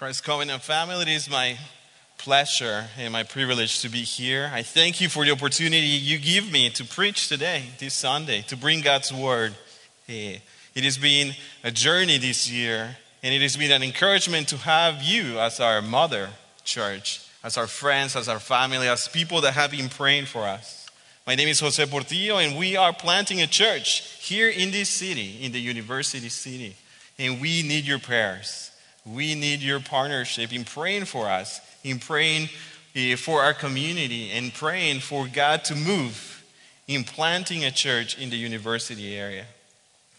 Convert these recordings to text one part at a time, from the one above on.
Christ Covenant family, it is my pleasure and my privilege to be here. I thank you for the opportunity you give me to preach today, this Sunday, to bring God's word. Eh, it has been a journey this year, and it has been an encouragement to have you as our mother church, as our friends, as our family, as people that have been praying for us. My name is Jose Portillo, and we are planting a church here in this city, in the university city. And we need your prayers. We need your partnership in praying for us, in praying eh, for our community, and praying for God to move in planting a church in the university area.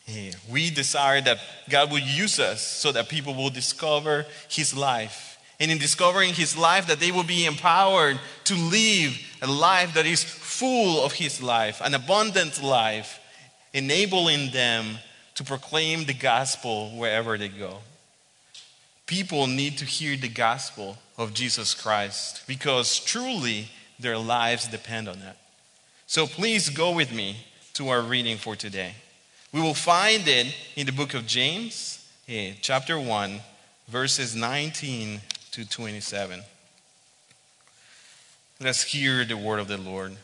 Eh, we desire that God will use us so that people will discover His life. And in discovering His life, that they will be empowered to live a life that is full of His life, an abundant life, enabling them to proclaim the gospel wherever they go. People need to hear the gospel of Jesus Christ because truly their lives depend on it. So please go with me to our reading for today. We will find it in the book of James, eh, chapter 1, verses 19 to 27. Let's hear the word of the Lord.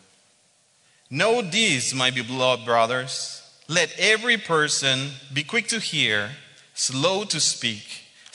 Know this, my beloved brothers. Let every person be quick to hear, slow to speak,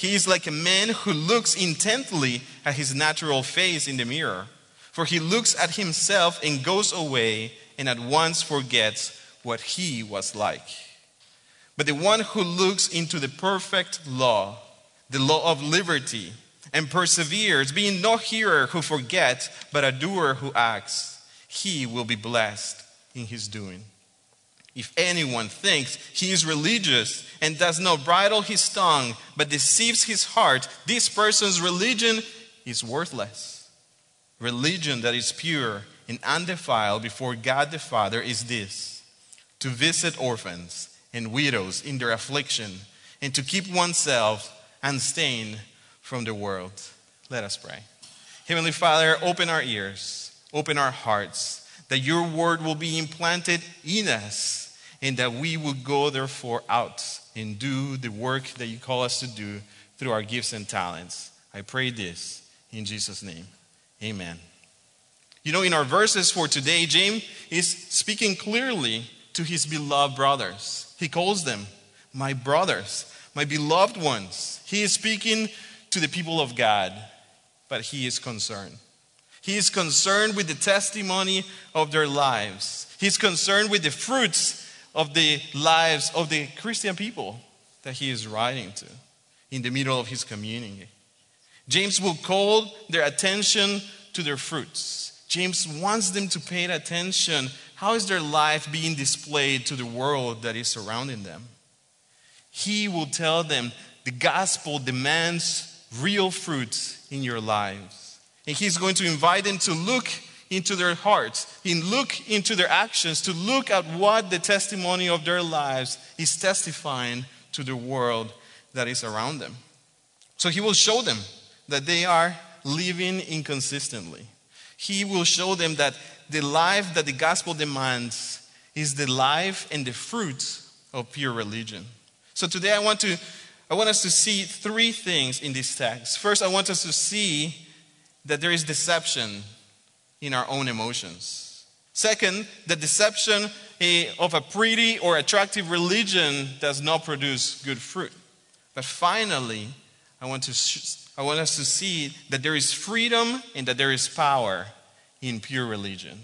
he is like a man who looks intently at his natural face in the mirror. For he looks at himself and goes away and at once forgets what he was like. But the one who looks into the perfect law, the law of liberty, and perseveres, being no hearer who forgets, but a doer who acts, he will be blessed in his doing. If anyone thinks he is religious and does not bridle his tongue but deceives his heart, this person's religion is worthless. Religion that is pure and undefiled before God the Father is this to visit orphans and widows in their affliction and to keep oneself unstained from the world. Let us pray. Heavenly Father, open our ears, open our hearts, that your word will be implanted in us and that we will go, therefore, out and do the work that you call us to do through our gifts and talents. I pray this in Jesus' name. Amen. You know, in our verses for today, James is speaking clearly to his beloved brothers. He calls them my brothers, my beloved ones. He is speaking to the people of God, but he is concerned. He is concerned with the testimony of their lives. He's concerned with the fruits of the lives of the Christian people that he is writing to in the middle of his community. James will call their attention to their fruits. James wants them to pay attention. How is their life being displayed to the world that is surrounding them? He will tell them the gospel demands real fruits in your lives. And he's going to invite them to look into their hearts, and look into their actions, to look at what the testimony of their lives is testifying to the world that is around them. So he will show them that they are living inconsistently. He will show them that the life that the gospel demands is the life and the fruit of pure religion. So today I want to I want us to see three things in this text. First, I want us to see that there is deception in our own emotions. Second, the deception of a pretty or attractive religion does not produce good fruit. But finally, I want, to I want us to see that there is freedom and that there is power in pure religion.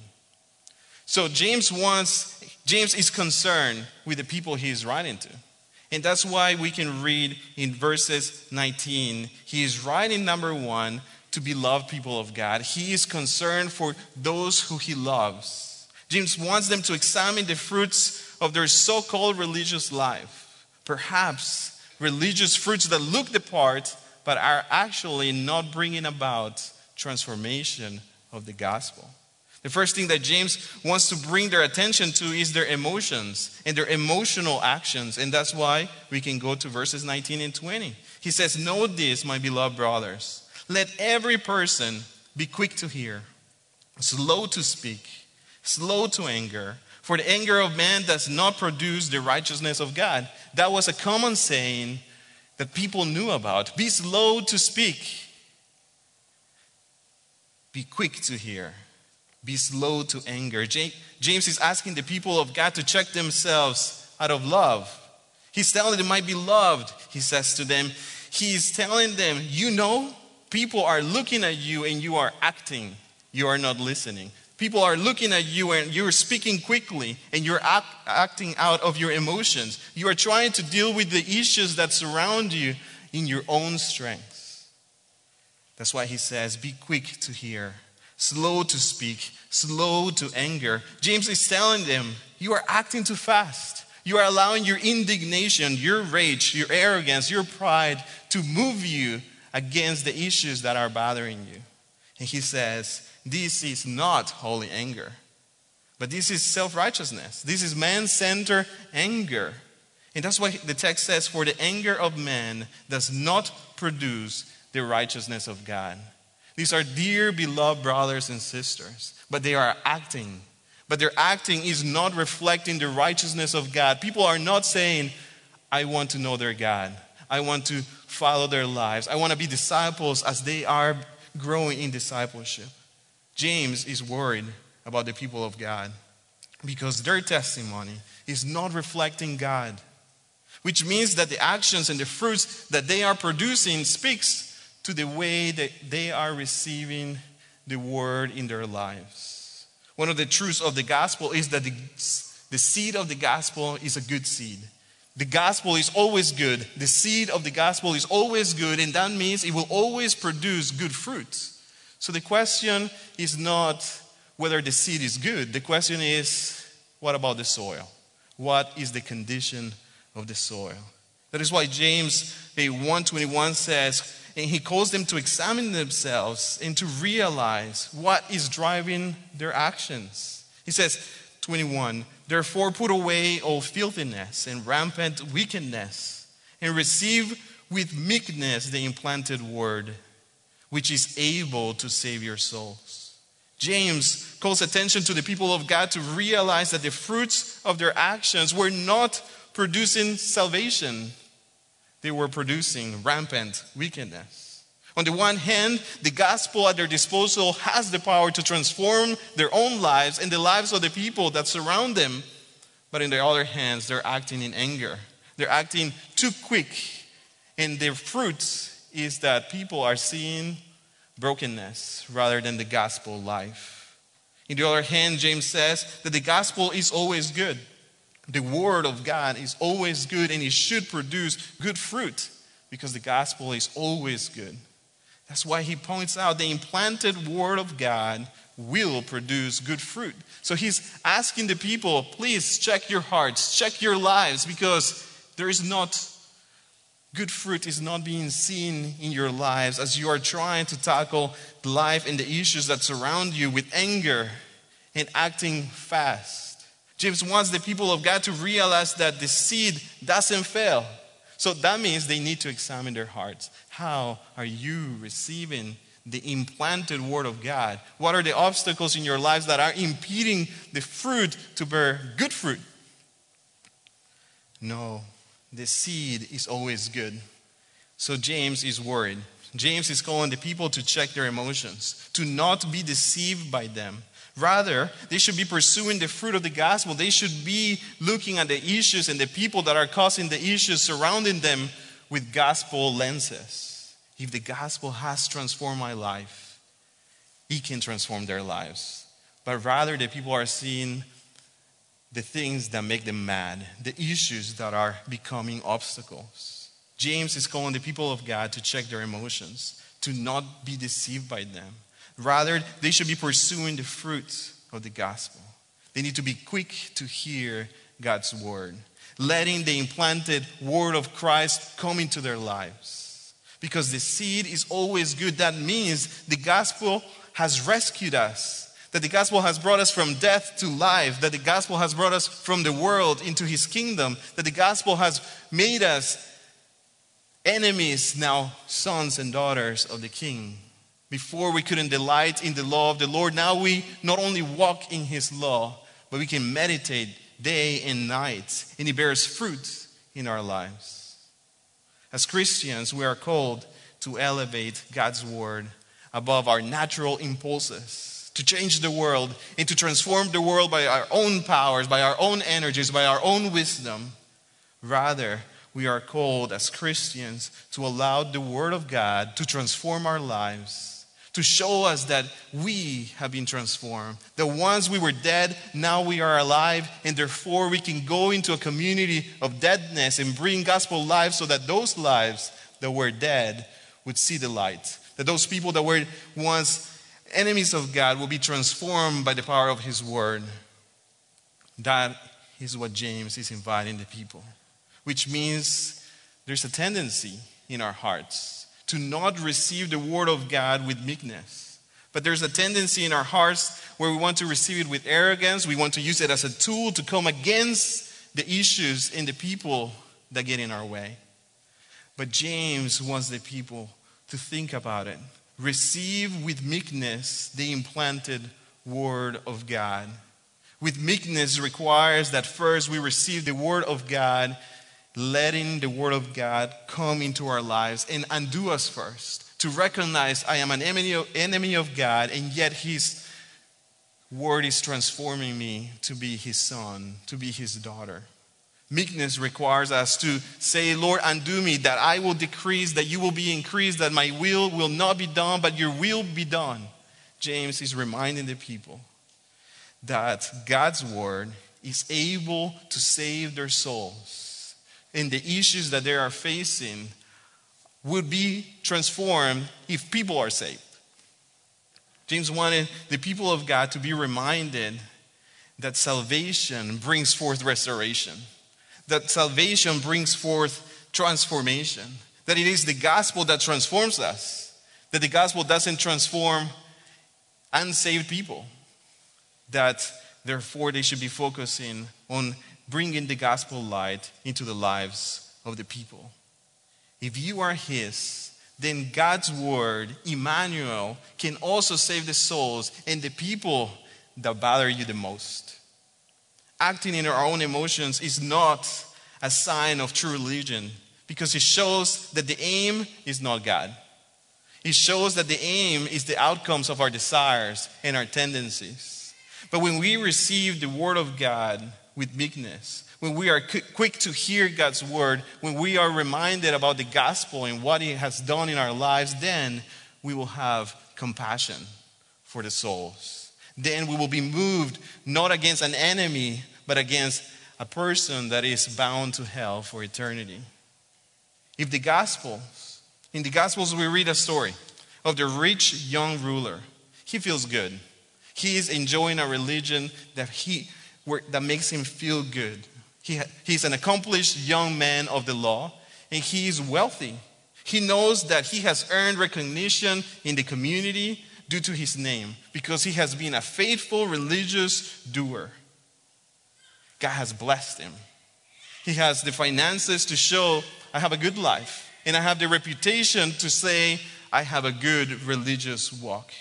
So James wants James is concerned with the people he is writing to. And that's why we can read in verses 19. He is writing number 1 to be loved people of God. He is concerned for those who he loves. James wants them to examine the fruits of their so called religious life. Perhaps religious fruits that look the part but are actually not bringing about transformation of the gospel. The first thing that James wants to bring their attention to is their emotions and their emotional actions. And that's why we can go to verses 19 and 20. He says, Know this, my beloved brothers. Let every person be quick to hear, slow to speak, slow to anger. For the anger of man does not produce the righteousness of God. That was a common saying that people knew about. Be slow to speak, be quick to hear, be slow to anger. James is asking the people of God to check themselves out of love. He's telling them, might be loved, he says to them. He's telling them, you know, people are looking at you and you are acting, you are not listening. People are looking at you and you're speaking quickly and you're act, acting out of your emotions. You are trying to deal with the issues that surround you in your own strength. That's why he says, Be quick to hear, slow to speak, slow to anger. James is telling them, You are acting too fast. You are allowing your indignation, your rage, your arrogance, your pride to move you against the issues that are bothering you. And he says, this is not holy anger, but this is self righteousness. This is man centered anger. And that's why the text says, For the anger of man does not produce the righteousness of God. These are dear, beloved brothers and sisters, but they are acting. But their acting is not reflecting the righteousness of God. People are not saying, I want to know their God. I want to follow their lives. I want to be disciples as they are growing in discipleship. James is worried about the people of God because their testimony is not reflecting God, which means that the actions and the fruits that they are producing speaks to the way that they are receiving the word in their lives. One of the truths of the gospel is that the, the seed of the gospel is a good seed. The gospel is always good. The seed of the gospel is always good, and that means it will always produce good fruits. So the question is not whether the seed is good. The question is, what about the soil? What is the condition of the soil? That is why James 121 says, and he calls them to examine themselves and to realize what is driving their actions. He says, 21, therefore put away all filthiness and rampant wickedness and receive with meekness the implanted word which is able to save your souls. James calls attention to the people of God to realize that the fruits of their actions were not producing salvation, they were producing rampant wickedness. On the one hand, the gospel at their disposal has the power to transform their own lives and the lives of the people that surround them. But in the other hands, they're acting in anger. They're acting too quick. And their fruits is that people are seeing brokenness rather than the gospel life. In the other hand, James says that the gospel is always good. The word of God is always good and it should produce good fruit because the gospel is always good. That's why he points out the implanted word of God will produce good fruit. So he's asking the people, please check your hearts, check your lives, because there is not good fruit is not being seen in your lives as you are trying to tackle life and the issues that surround you with anger and acting fast. James wants the people of God to realize that the seed doesn't fail. So that means they need to examine their hearts. How are you receiving the implanted word of God? What are the obstacles in your lives that are impeding the fruit to bear good fruit? No, the seed is always good. So James is worried. James is calling the people to check their emotions, to not be deceived by them. Rather, they should be pursuing the fruit of the gospel. They should be looking at the issues and the people that are causing the issues surrounding them with gospel lenses. If the gospel has transformed my life, it can transform their lives. But rather, the people are seeing the things that make them mad, the issues that are becoming obstacles. James is calling the people of God to check their emotions, to not be deceived by them. Rather, they should be pursuing the fruits of the gospel. They need to be quick to hear God's word, letting the implanted word of Christ come into their lives. because the seed is always good. That means the gospel has rescued us, that the gospel has brought us from death to life, that the gospel has brought us from the world into his kingdom, that the gospel has made us enemies, now sons and daughters of the king. Before we couldn't delight in the law of the Lord, now we not only walk in his law, but we can meditate day and night, and it bears fruit in our lives. As Christians, we are called to elevate God's word above our natural impulses, to change the world and to transform the world by our own powers, by our own energies, by our own wisdom. Rather, we are called as Christians to allow the Word of God to transform our lives, to show us that we have been transformed. That once we were dead, now we are alive, and therefore we can go into a community of deadness and bring gospel life so that those lives that were dead would see the light. That those people that were once enemies of God will be transformed by the power of His Word. That is what James is inviting the people which means there's a tendency in our hearts to not receive the word of God with meekness. But there's a tendency in our hearts where we want to receive it with arrogance. We want to use it as a tool to come against the issues in the people that get in our way. But James wants the people to think about it. Receive with meekness the implanted word of God. With meekness requires that first we receive the word of God letting the Word of God come into our lives and undo us first. To recognize I am an enemy of, enemy of God, and yet His Word is transforming me to be His son, to be His daughter. Meekness requires us to say, Lord, undo me, that I will decrease, that you will be increased, that my will will not be done, but your will be done. James is reminding the people that God's word is able to save their souls in the issues that they are facing would be transformed if people are saved. James wanted the people of God to be reminded that salvation brings forth restoration, that salvation brings forth transformation, that it is the gospel that transforms us, that the gospel doesn't transform unsaved people, that therefore they should be focusing on bringing the gospel light into the lives of the people. If you are His, then God's word, Emmanuel, can also save the souls and the people that bother you the most. Acting in our own emotions is not a sign of true religion because it shows that the aim is not God. It shows that the aim is the outcomes of our desires and our tendencies. But when we receive the word of God, with meekness, when we are quick to hear God's word, when we are reminded about the gospel and what He has done in our lives, then we will have compassion for the souls. Then we will be moved not against an enemy, but against a person that is bound to hell for eternity. If the Gospels, in the Gospels, we read a story of the rich young ruler. He feels good. He is enjoying a religion that he that makes him feel good. He, he's an accomplished young man of the law, and he is wealthy. He knows that he has earned recognition in the community due to his name because he has been a faithful religious doer. God has blessed him. He has the finances to show, I have a good life, and I have the reputation to say, I have a good religious walk.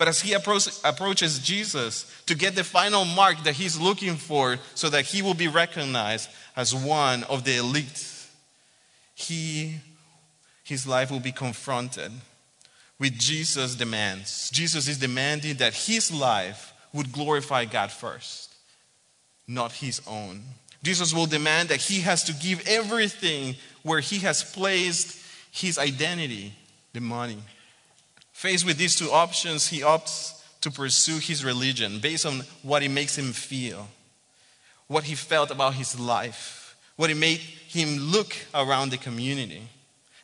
But as he approach, approaches Jesus to get the final mark that he's looking for so that he will be recognized as one of the elite, he, his life will be confronted with Jesus' demands. Jesus is demanding that his life would glorify God first, not his own. Jesus will demand that he has to give everything where he has placed his identity, the money. Faced with these two options, he opts to pursue his religion based on what it makes him feel, what he felt about his life, what it made him look around the community.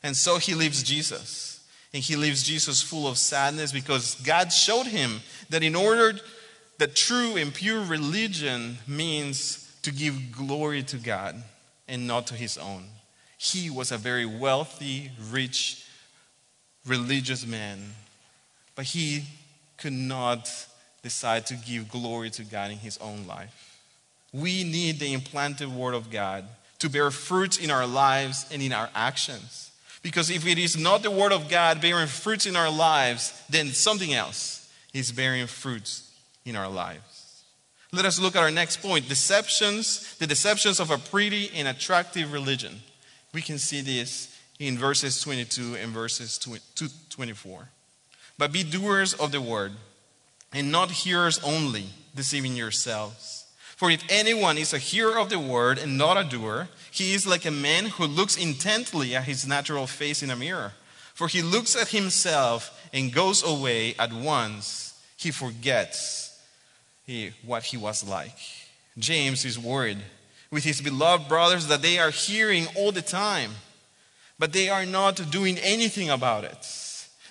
And so he leaves Jesus. And he leaves Jesus full of sadness because God showed him that in order that true and pure religion means to give glory to God and not to his own. He was a very wealthy, rich religious man, but he could not decide to give glory to God in his own life. We need the implanted word of God to bear fruit in our lives and in our actions. Because if it is not the word of God bearing fruits in our lives, then something else is bearing fruits in our lives. Let us look at our next point deceptions, the deceptions of a pretty and attractive religion. We can see this in verses 22 and verses 24. But be doers of the word, and not hearers only, deceiving yourselves. For if anyone is a hearer of the word and not a doer, he is like a man who looks intently at his natural face in a mirror. For he looks at himself and goes away at once. He forgets he, what he was like. James is worried with his beloved brothers that they are hearing all the time, but they are not doing anything about it.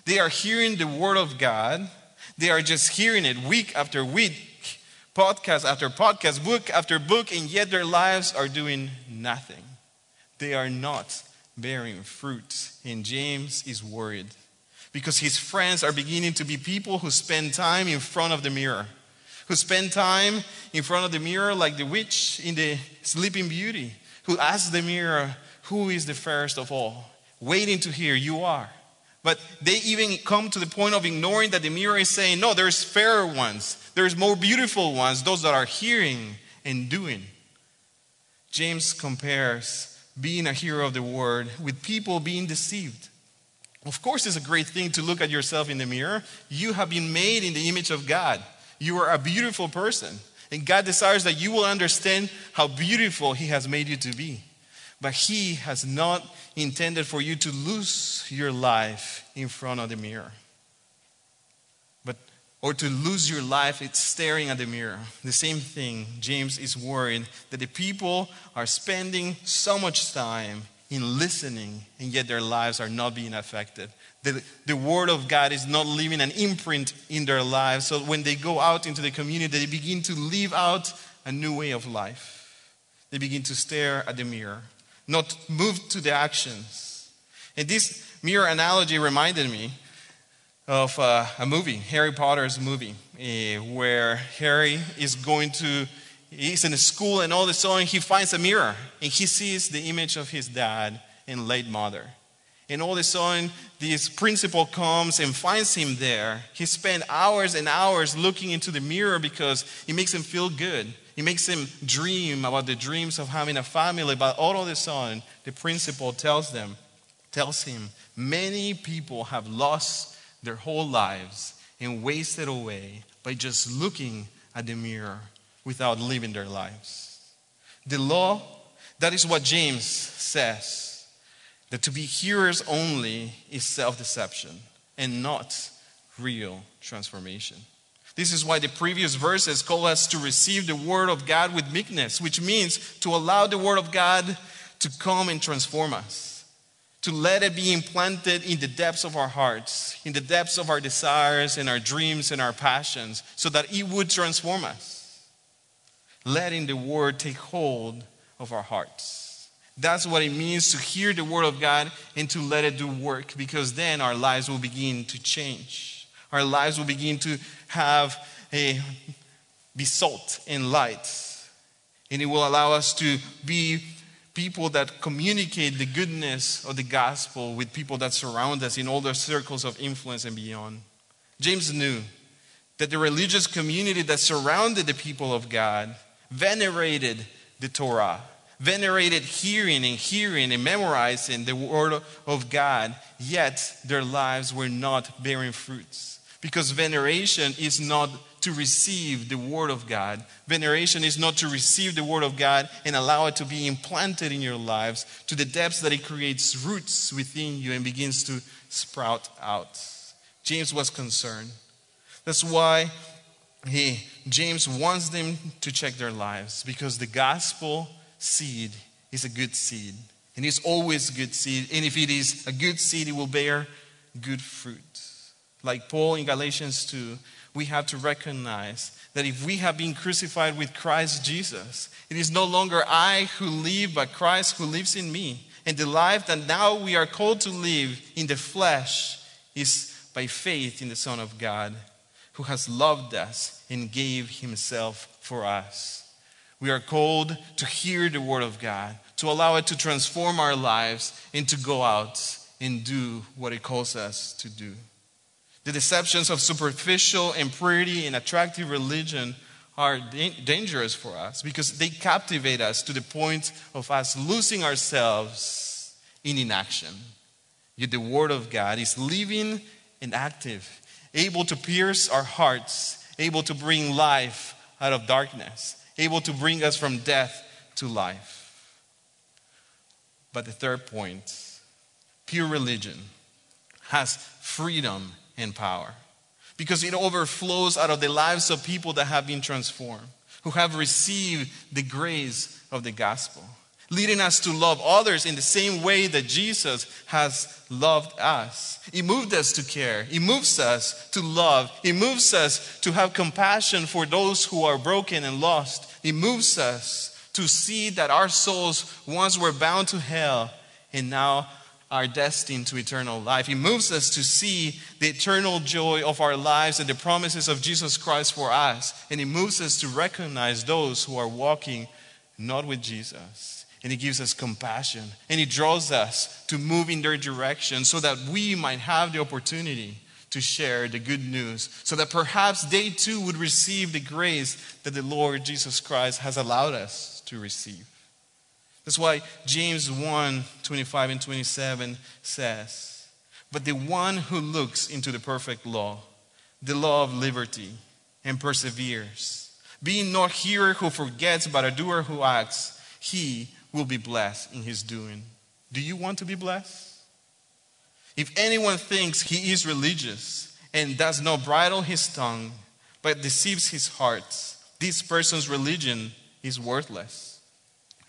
They are hearing the word of God, they are just hearing it week after week, podcast after podcast, book after book, and yet their lives are doing nothing. They are not bearing fruit. And James is worried because his friends are beginning to be people who spend time in front of the mirror who spend time in front of the mirror like the witch in the Sleeping Beauty, who asks the mirror, Who is the fairest of all? Waiting to hear, You are. But they even come to the point of ignoring that the mirror is saying, No, there's fairer ones, there's more beautiful ones, those that are hearing and doing. James compares being a hero of the word with people being deceived. Of course, it's a great thing to look at yourself in the mirror. You have been made in the image of God. You are a beautiful person. And God desires that you will understand how beautiful He has made you to be. But He has not intended for you to lose your life in front of the mirror. But or to lose your life it's staring at the mirror. The same thing, James is worried that the people are spending so much time in listening, and yet their lives are not being affected. The, the Word of God is not leaving an imprint in their lives. So when they go out into the community, they begin to live out a new way of life. They begin to stare at the mirror, not move to the actions. And this mirror analogy reminded me of uh, a movie, Harry Potter's movie, uh, where Harry is going to he's in a school and all of a sudden he finds a mirror and he sees the image of his dad and late mother. And all of a sudden, this principal comes and finds him there. He spent hours and hours looking into the mirror because it makes him feel good. It makes them dream about the dreams of having a family. But all of a sudden, the principal tells them, tells him, many people have lost their whole lives and wasted away by just looking at the mirror without living their lives. The law, that is what James says, that to be hearers only is self deception and not real transformation. This is why the previous verses call us to receive the word of God with meekness, which means to allow the word of God to come and transform us, to let it be implanted in the depths of our hearts, in the depths of our desires and our dreams and our passions, so that it would transform us letting the word take hold of our hearts. That's what it means to hear the word of God and to let it do work because then our lives will begin to change. Our lives will begin to have a be salt and light. And it will allow us to be people that communicate the goodness of the gospel with people that surround us in all their circles of influence and beyond. James knew that the religious community that surrounded the people of God venerated the Torah, venerated hearing and hearing and memorizing the Word of God, yet their lives were not bearing fruits. Because veneration is not to receive the Word of God. Veneration is not to receive the Word of God and allow it to be implanted in your lives to the depths that it creates roots within you and begins to sprout out. James was concerned. That's why he, James wants them to check their lives because the gospel seed is a good seed. And it's always good seed. And if it is a good seed, it will bear good fruit. Like Paul in Galatians 2, we have to recognize that if we have been crucified with Christ Jesus, it is no longer I who live, but Christ who lives in me. And the life that now we are called to live in the flesh is by faith in the Son of God, who has loved us and gave himself for us. We are called to hear the word of God, to allow it to transform our lives, and to go out and do what it calls us to do. The deceptions of superficial and pretty and attractive religion are da- dangerous for us because they captivate us to the point of us losing ourselves in inaction. Yet the Word of God is living and active, able to pierce our hearts, able to bring life out of darkness, able to bring us from death to life. But the third point pure religion has freedom and power. Because it overflows out of the lives of people that have been transformed, who have received the grace of the gospel, leading us to love others in the same way that Jesus has loved us. It moved us to care, it moves us to love, it moves us to have compassion for those who are broken and lost, it moves us to see that our souls once were bound to hell and now are destined to eternal life. He moves us to see the eternal joy of our lives and the promises of Jesus Christ for us. And He moves us to recognize those who are walking not with Jesus. And He gives us compassion. And He draws us to move in their direction so that we might have the opportunity to share the good news. So that perhaps they too would receive the grace that the Lord Jesus Christ has allowed us to receive. That's why James 1 25 and 27 says, But the one who looks into the perfect law, the law of liberty, and perseveres, being not hearer who forgets, but a doer who acts, he will be blessed in his doing. Do you want to be blessed? If anyone thinks he is religious and does not bridle his tongue, but deceives his heart, this person's religion is worthless.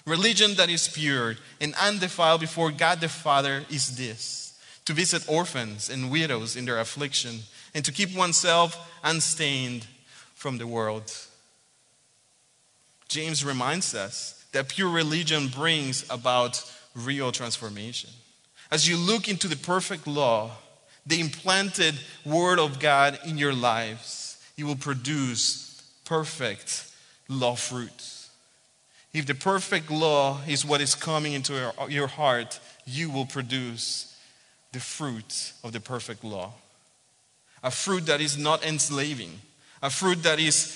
Religion that is pure and undefiled before God the Father is this to visit orphans and widows in their affliction and to keep oneself unstained from the world. James reminds us that pure religion brings about real transformation. As you look into the perfect law, the implanted Word of God in your lives, you will produce perfect law fruits. If the perfect law is what is coming into your, heart, you will produce the fruit of the perfect law. A fruit that is not enslaving, a fruit that is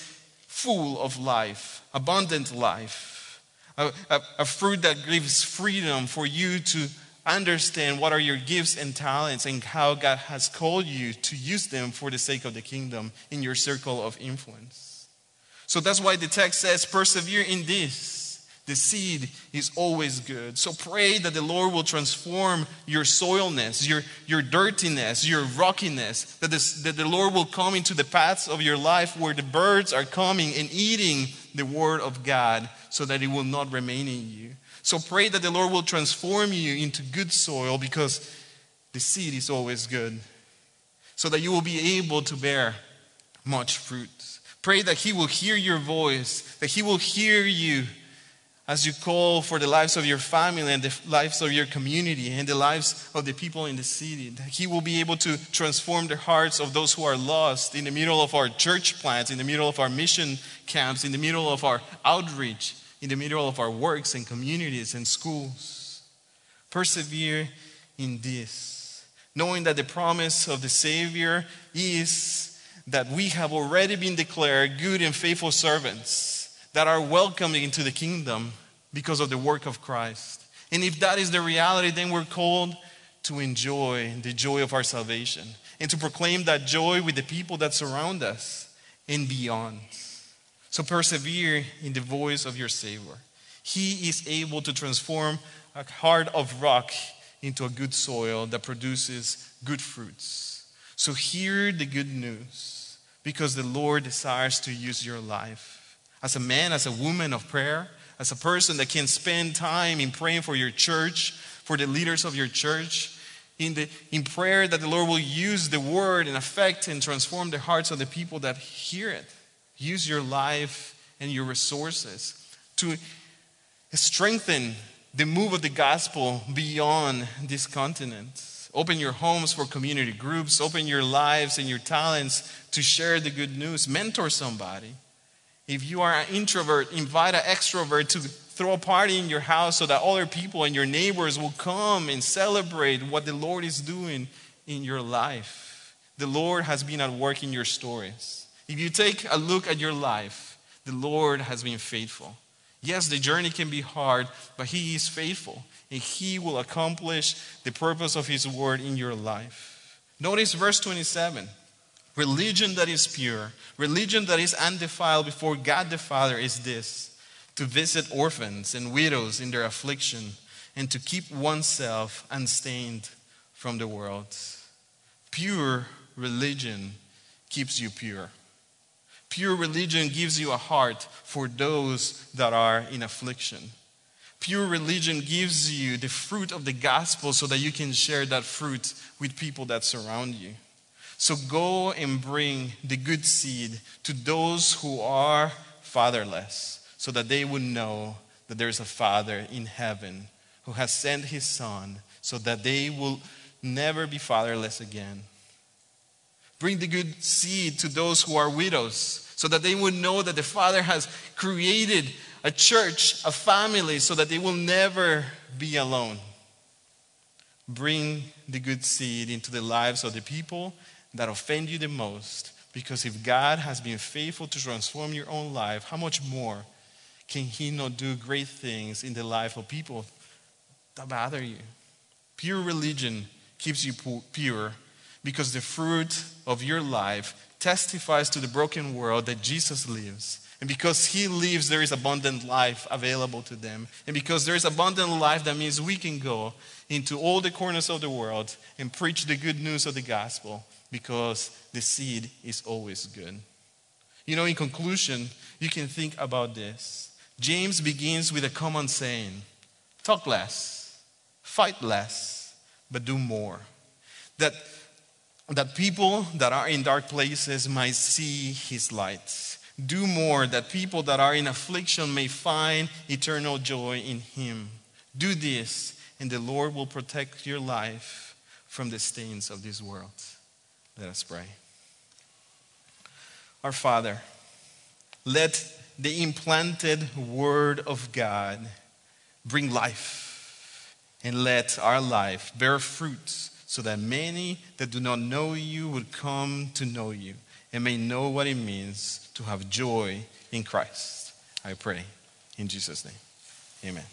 full of life, abundant life, a, a, a, fruit that gives freedom for you to understand what are your gifts and talents and how God has called you to use them for the sake of the kingdom in your circle of influence. So that's why the text says, persevere in this the seed is always good. So pray that the Lord will transform your soilness, your, your dirtiness, your rockiness, that, this, that the Lord will come into the paths of your life where the birds are coming and eating the word of God so that it will not remain in you. So pray that the Lord will transform you into good soil because the seed is always good, so that you will be able to bear much fruit. Pray that He will hear your voice, that He will hear you as you call for the lives of your family and the lives of your community and the lives of the people in the city. That He will be able to transform the hearts of those who are lost in the middle of our church plants, in the middle of our mission camps, in the middle of our outreach, in the middle of our works and communities and schools. Persevere in this, knowing that the promise of the Savior is that we have already been declared good and faithful servants that are welcomed into the kingdom because of the work of Christ. And if that is the reality, then we're called to enjoy the joy of our salvation and to proclaim that joy with the people that surround us and beyond. So persevere in the voice of your Savior. He is able to transform a heart of rock into a good soil that produces good fruits. So hear the good news because the Lord desires to use your life as a man, as a woman of prayer, as a person that can spend time in praying for your church, for the leaders of your church, in, the, in prayer that the Lord will use the word and affect and transform the hearts of the people that hear it. Use your life and your resources to strengthen the move of the gospel beyond this continent. Open your homes for community groups. Open your lives and your talents to share the good news. Mentor somebody. If you are an introvert, invite an extrovert to throw a party in your house so that other people and your neighbors will come and celebrate what the Lord is doing in your life. The Lord has been at work in your stories. If you take a look at your life, the Lord has been faithful. Yes, the journey can be hard, but He is faithful and He will accomplish the purpose of His word in your life. Notice verse 27 Religion that is pure, religion that is undefiled before God the Father is this to visit orphans and widows in their affliction and to keep oneself unstained from the world. Pure religion keeps you pure. Pure religion gives you a heart for those that are in affliction. Pure religion gives you the fruit of the gospel so that you can share that fruit with people that surround you. So go and bring the good seed to those who are fatherless so that they would know that there's a Father in heaven who has sent his Son so that they will never be fatherless again. Bring the good seed to those who are widows so that they would know that the Father has created a church, a family, so that they will never be alone. Bring the good seed into the lives of the people that offend you the most. Because if God has been faithful to transform your own life, how much more can He not do great things in the life of people that bother you? Pure religion keeps you pure because the fruit of your life testifies to the broken world that Jesus lives. And because He lives, there is abundant life available to them. And because there is abundant life, that means we can go into all the corners of the world and preach the good news of the gospel because the seed is always good. You know, in conclusion, you can think about this. James begins with a common saying talk less, fight less, but do more. That, that people that are in dark places might see his light. Do more that people that are in affliction may find eternal joy in him. Do this, and the Lord will protect your life from the stains of this world. Let us pray. Our Father, let the implanted Word of God bring life, and let our life bear fruits so that many that do not know you would come to know you and may know what it means to have joy in Christ. I pray in Jesus' name. Amen.